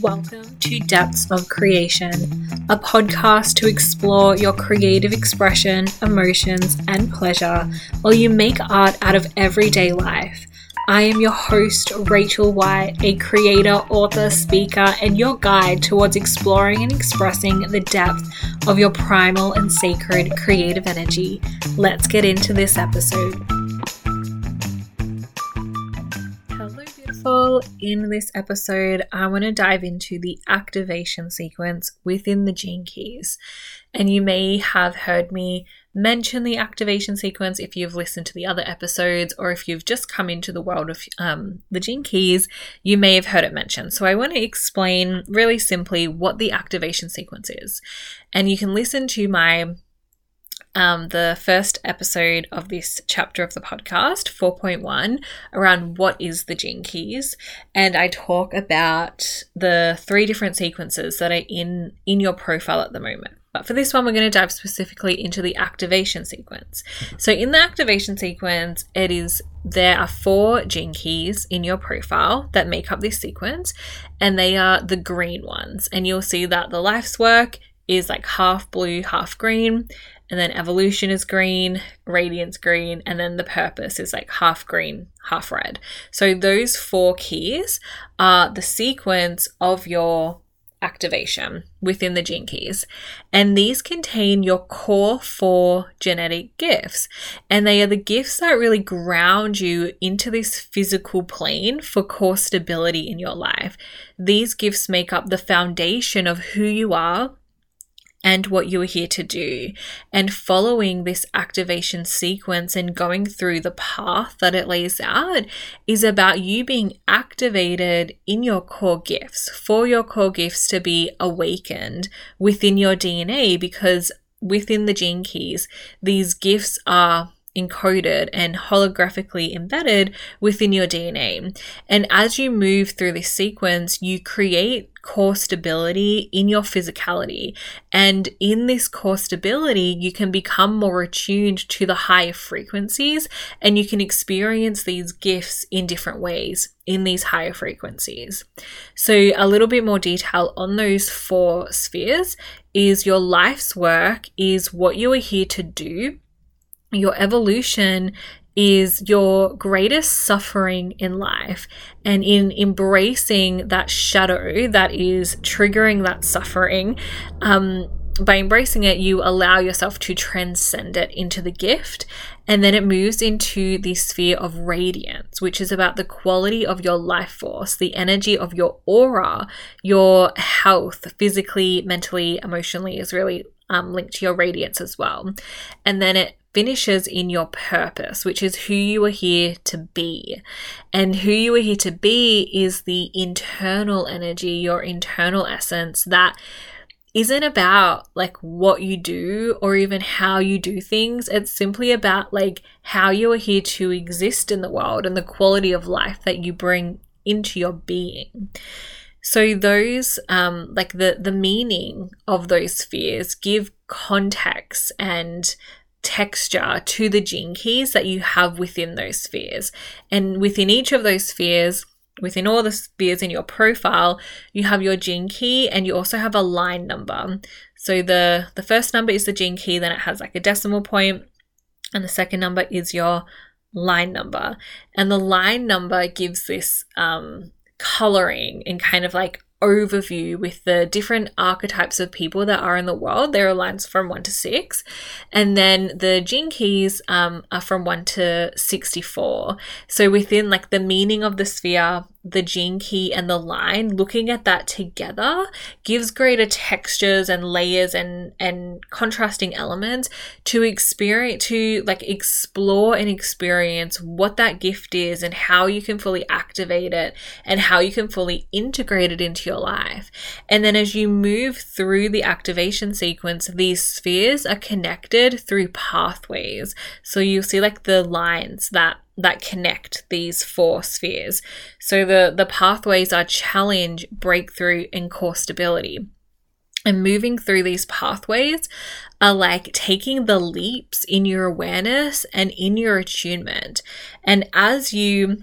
Welcome to Depths of Creation, a podcast to explore your creative expression, emotions, and pleasure while you make art out of everyday life. I am your host, Rachel White, a creator, author, speaker, and your guide towards exploring and expressing the depth of your primal and sacred creative energy. Let's get into this episode. In this episode, I want to dive into the activation sequence within the gene keys. And you may have heard me mention the activation sequence if you've listened to the other episodes or if you've just come into the world of um, the gene keys, you may have heard it mentioned. So I want to explain really simply what the activation sequence is. And you can listen to my um, the first episode of this chapter of the podcast, 4.1, around what is the gene keys. And I talk about the three different sequences that are in, in your profile at the moment. But for this one, we're going to dive specifically into the activation sequence. So, in the activation sequence, it is there are four gene keys in your profile that make up this sequence, and they are the green ones. And you'll see that the life's work is like half blue, half green, and then evolution is green, radiance green, and then the purpose is like half green, half red. So, those four keys are the sequence of your activation within the gene keys. And these contain your core four genetic gifts. And they are the gifts that really ground you into this physical plane for core stability in your life. These gifts make up the foundation of who you are and what you are here to do. And following this activation sequence and going through the path that it lays out is about you being activated in your core gifts, for your core gifts to be awakened within your DNA, because within the gene keys, these gifts are encoded and holographically embedded within your DNA. And as you move through this sequence, you create core stability in your physicality. And in this core stability, you can become more attuned to the higher frequencies and you can experience these gifts in different ways in these higher frequencies. So, a little bit more detail on those four spheres is your life's work, is what you are here to do your evolution is your greatest suffering in life. And in embracing that shadow that is triggering that suffering, um, by embracing it, you allow yourself to transcend it into the gift. And then it moves into the sphere of radiance, which is about the quality of your life force, the energy of your aura, your health, physically, mentally, emotionally, is really um, linked to your radiance as well. And then it finishes in your purpose, which is who you are here to be. And who you are here to be is the internal energy, your internal essence that isn't about like what you do or even how you do things. It's simply about like how you are here to exist in the world and the quality of life that you bring into your being. So those um like the the meaning of those spheres give context and texture to the gene keys that you have within those spheres. And within each of those spheres, within all the spheres in your profile, you have your gene key and you also have a line number. So the the first number is the gene key, then it has like a decimal point, and the second number is your line number. And the line number gives this um, coloring and kind of like overview with the different archetypes of people that are in the world. There are lines from 1 to 6. And then the gene keys um, are from 1 to 64. So within like the meaning of the sphere, the gene key and the line, looking at that together gives greater textures and layers and and contrasting elements to experience to like explore and experience what that gift is and how you can fully activate it and how you can fully integrate it into your life. And then as you move through the activation sequence, these spheres are connected through pathways. So you'll see like the lines that that connect these four spheres. So the, the pathways are challenge, breakthrough, and core stability. And moving through these pathways are like taking the leaps in your awareness and in your attunement. And as you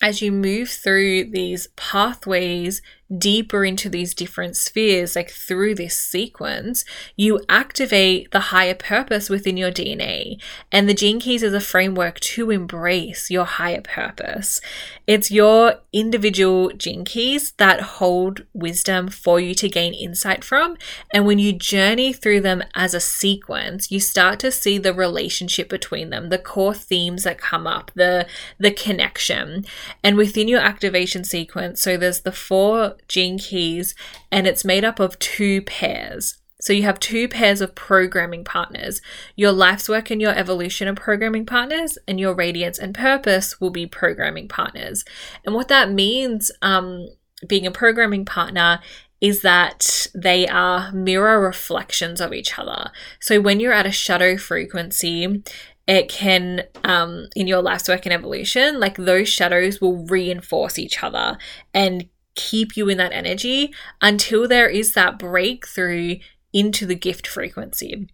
as you move through these pathways, deeper into these different spheres, like through this sequence, you activate the higher purpose within your DNA. And the Gene Keys is a framework to embrace your higher purpose. It's your individual Gene Keys that hold wisdom for you to gain insight from. And when you journey through them as a sequence, you start to see the relationship between them, the core themes that come up, the, the connection. And within your activation sequence, so there's the four gene keys and it's made up of two pairs. So you have two pairs of programming partners. Your life's work and your evolution are programming partners, and your radiance and purpose will be programming partners. And what that means, um, being a programming partner, is that they are mirror reflections of each other. So when you're at a shadow frequency, it can um, in your life's work and evolution like those shadows will reinforce each other and keep you in that energy until there is that breakthrough into the gift frequency.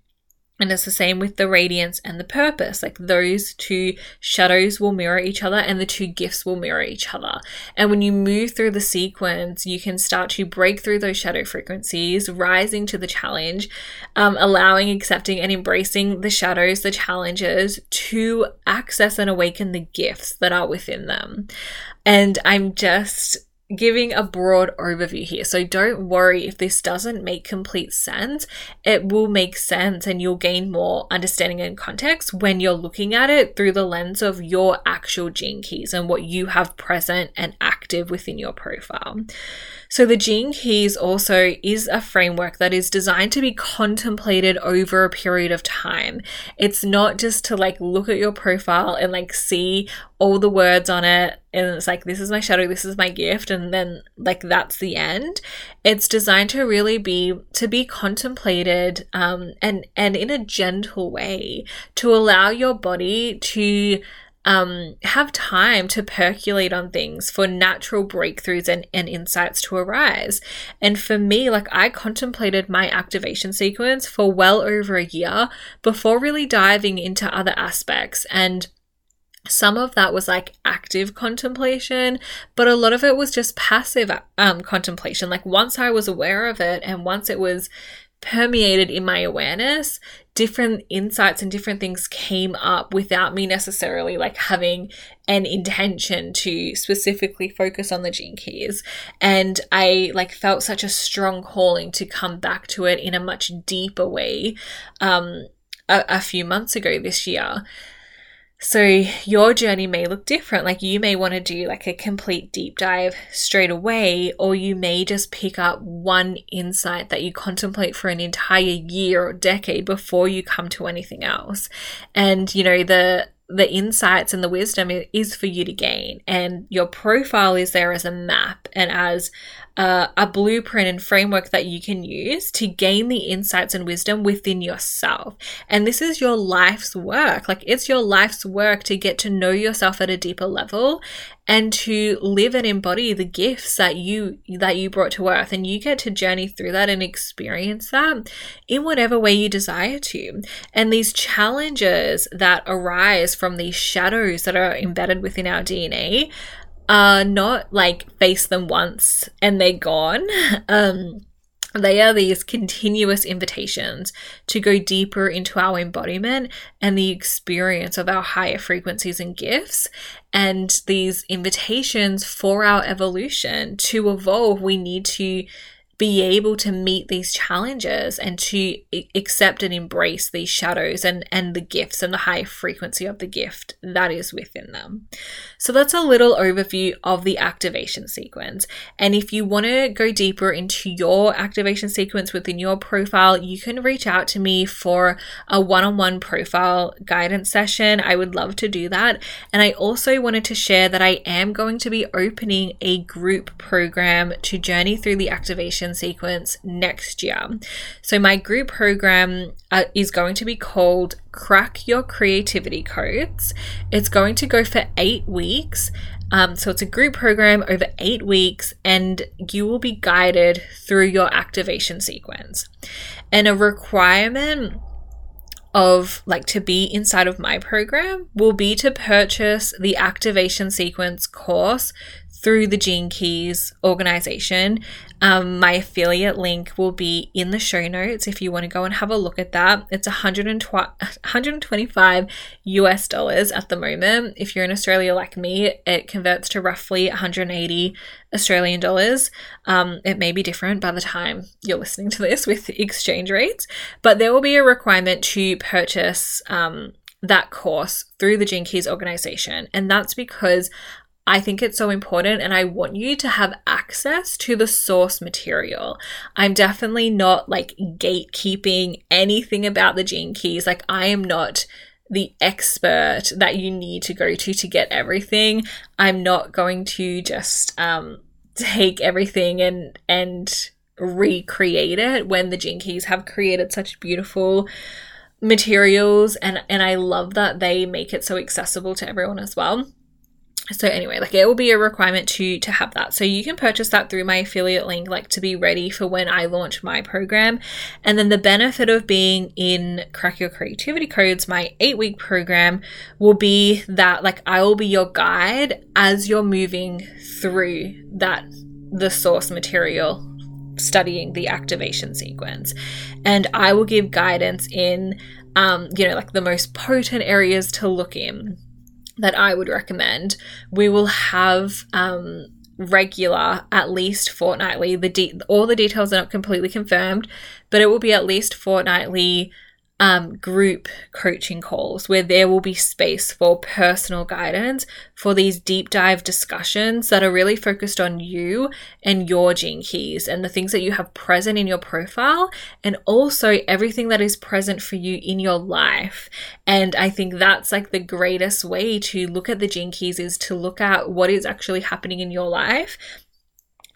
And it's the same with the radiance and the purpose. Like those two shadows will mirror each other and the two gifts will mirror each other. And when you move through the sequence, you can start to break through those shadow frequencies, rising to the challenge, um, allowing, accepting, and embracing the shadows, the challenges to access and awaken the gifts that are within them. And I'm just giving a broad overview here. So don't worry if this doesn't make complete sense. It will make sense and you'll gain more understanding and context when you're looking at it through the lens of your actual gene keys and what you have present and active within your profile. So the Gene Keys also is a framework that is designed to be contemplated over a period of time. It's not just to like look at your profile and like see all the words on it and it's like this is my shadow, this is my gift and then like that's the end. It's designed to really be to be contemplated um and and in a gentle way to allow your body to um, have time to percolate on things for natural breakthroughs and, and insights to arise. And for me, like I contemplated my activation sequence for well over a year before really diving into other aspects. And some of that was like active contemplation, but a lot of it was just passive um, contemplation. Like once I was aware of it and once it was permeated in my awareness, different insights and different things came up without me necessarily like having an intention to specifically focus on the gene keys. And I like felt such a strong calling to come back to it in a much deeper way um, a, a few months ago this year. So your journey may look different. Like you may want to do like a complete deep dive straight away, or you may just pick up one insight that you contemplate for an entire year or decade before you come to anything else. And you know, the the insights and the wisdom is for you to gain and your profile is there as a map and as uh, a blueprint and framework that you can use to gain the insights and wisdom within yourself. And this is your life's work. Like it's your life's work to get to know yourself at a deeper level and to live and embody the gifts that you that you brought to earth and you get to journey through that and experience that in whatever way you desire to and these challenges that arise from these shadows that are embedded within our DNA are not like face them once and they're gone. Um, they are these continuous invitations to go deeper into our embodiment and the experience of our higher frequencies and gifts. And these invitations for our evolution to evolve, we need to be able to meet these challenges and to accept and embrace these shadows and and the gifts and the high frequency of the gift that is within them. So that's a little overview of the activation sequence. And if you want to go deeper into your activation sequence within your profile, you can reach out to me for a one-on-one profile guidance session. I would love to do that. And I also wanted to share that I am going to be opening a group program to journey through the activation sequence next year. So, my group program uh, is going to be called Crack Your Creativity Codes. It's going to go for eight weeks. Um, so, it's a group program over eight weeks, and you will be guided through your activation sequence. And a requirement of like to be inside of my program will be to purchase the activation sequence course through the Gene Keys organization. Um, my affiliate link will be in the show notes if you want to go and have a look at that. It's 125 US dollars at the moment. If you're in Australia like me, it converts to roughly 180 Australian dollars. Um, it may be different by the time you're listening to this with exchange rates, but there will be a requirement to purchase um, that course through the Gene Keys organization. And that's because I think it's so important and I want you to have access to the source material. I'm definitely not like gatekeeping anything about the gene keys. Like, I am not the expert that you need to go to to get everything. I'm not going to just um, take everything and and recreate it when the gene keys have created such beautiful materials and and I love that they make it so accessible to everyone as well so anyway like it will be a requirement to to have that. So you can purchase that through my affiliate link like to be ready for when i launch my program. And then the benefit of being in crack your creativity codes my eight week program will be that like i will be your guide as you're moving through that the source material studying the activation sequence. And i will give guidance in um, you know like the most potent areas to look in that I would recommend, we will have um, regular, at least fortnightly. The de- all the details are not completely confirmed, but it will be at least fortnightly um, group coaching calls where there will be space for personal guidance for these deep dive discussions that are really focused on you and your gene keys and the things that you have present in your profile and also everything that is present for you in your life. And I think that's like the greatest way to look at the gene keys is to look at what is actually happening in your life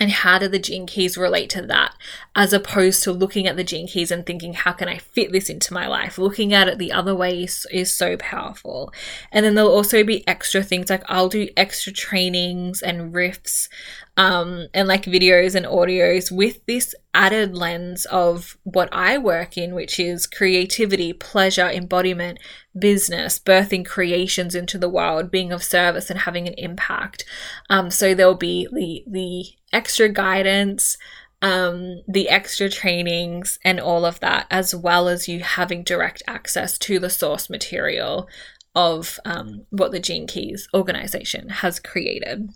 and how do the gene keys relate to that? As opposed to looking at the gene keys and thinking how can i fit this into my life? Looking at it the other way is, is so powerful. And then there'll also be extra things like i'll do extra trainings and riffs um, and like videos and audios with this added lens of what I work in, which is creativity, pleasure, embodiment, business, birthing creations into the world, being of service and having an impact. Um, so there'll be the the extra guidance, um, the extra trainings, and all of that, as well as you having direct access to the source material of um, what the Gene Keys organization has created.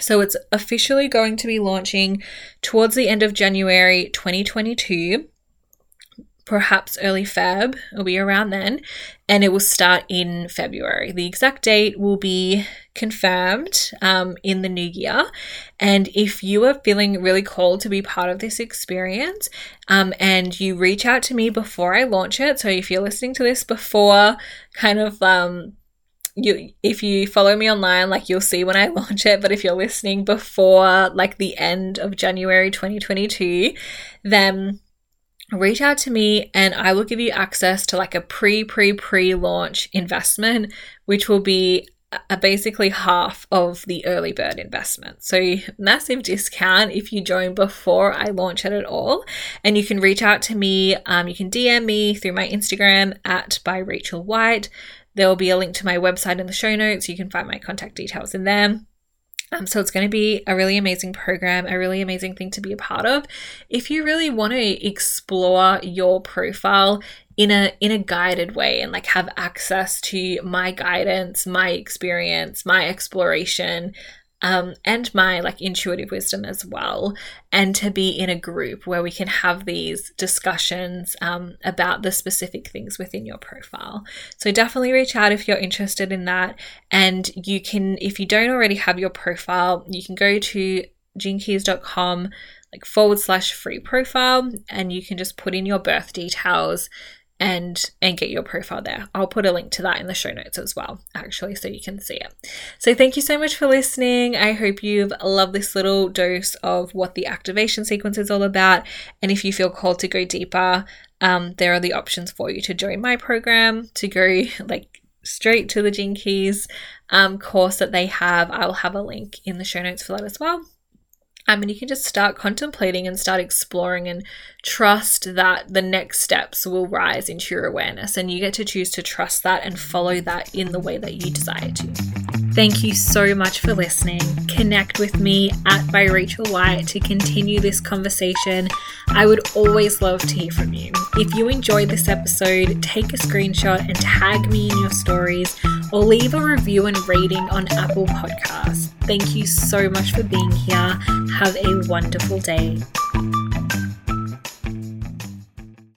So it's officially going to be launching towards the end of January 2022 perhaps early Feb. It'll be around then, and it will start in February. The exact date will be confirmed um, in the new year. And if you are feeling really called to be part of this experience, um, and you reach out to me before I launch it, so if you're listening to this before kind of um, you if you follow me online like you'll see when I launch it but if you're listening before like the end of January 2022 then reach out to me and I will give you access to like a pre pre pre launch investment which will be a basically half of the early bird investment. So massive discount if you join before I launch it at all. And you can reach out to me. Um, you can DM me through my Instagram at by Rachel White. There will be a link to my website in the show notes. You can find my contact details in there. Um, so it's going to be a really amazing program, a really amazing thing to be a part of. If you really want to explore your profile in a in a guided way and like have access to my guidance, my experience, my exploration, um, and my like intuitive wisdom as well, and to be in a group where we can have these discussions um, about the specific things within your profile. So definitely reach out if you're interested in that. And you can, if you don't already have your profile, you can go to genekeys.com like forward slash free profile and you can just put in your birth details and and get your profile there. I'll put a link to that in the show notes as well, actually, so you can see it. So thank you so much for listening. I hope you've loved this little dose of what the activation sequence is all about. And if you feel called to go deeper, um, there are the options for you to join my program, to go like straight to the Gene Keys um, course that they have. I'll have a link in the show notes for that as well. And you can just start contemplating and start exploring and trust that the next steps will rise into your awareness. And you get to choose to trust that and follow that in the way that you desire to. Thank you so much for listening. Connect with me at by Rachel White to continue this conversation. I would always love to hear from you. If you enjoyed this episode, take a screenshot and tag me in your stories or leave a review and rating on Apple Podcasts. Thank you so much for being here. Have a wonderful day.